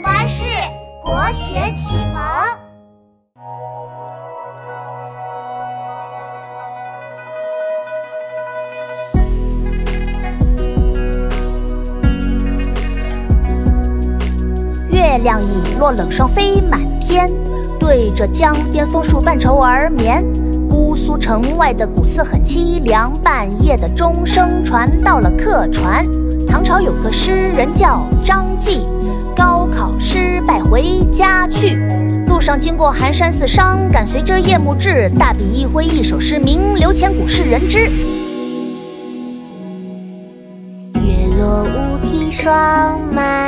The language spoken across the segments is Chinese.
巴士国学启蒙。月亮已落，冷霜飞满天，对着江边枫树半愁而眠。苏城外的古寺很凄凉，半夜的钟声传到了客船。唐朝有个诗人叫张继，高考失败回家去，路上经过寒山寺，伤感随着夜幕至，大笔一挥一首诗，名留千古，世人知。月落乌啼霜满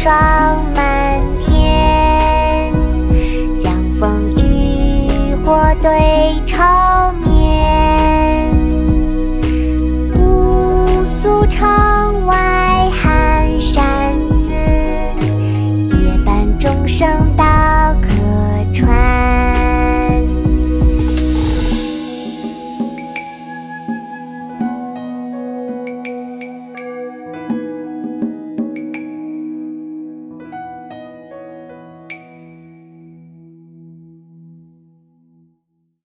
刷。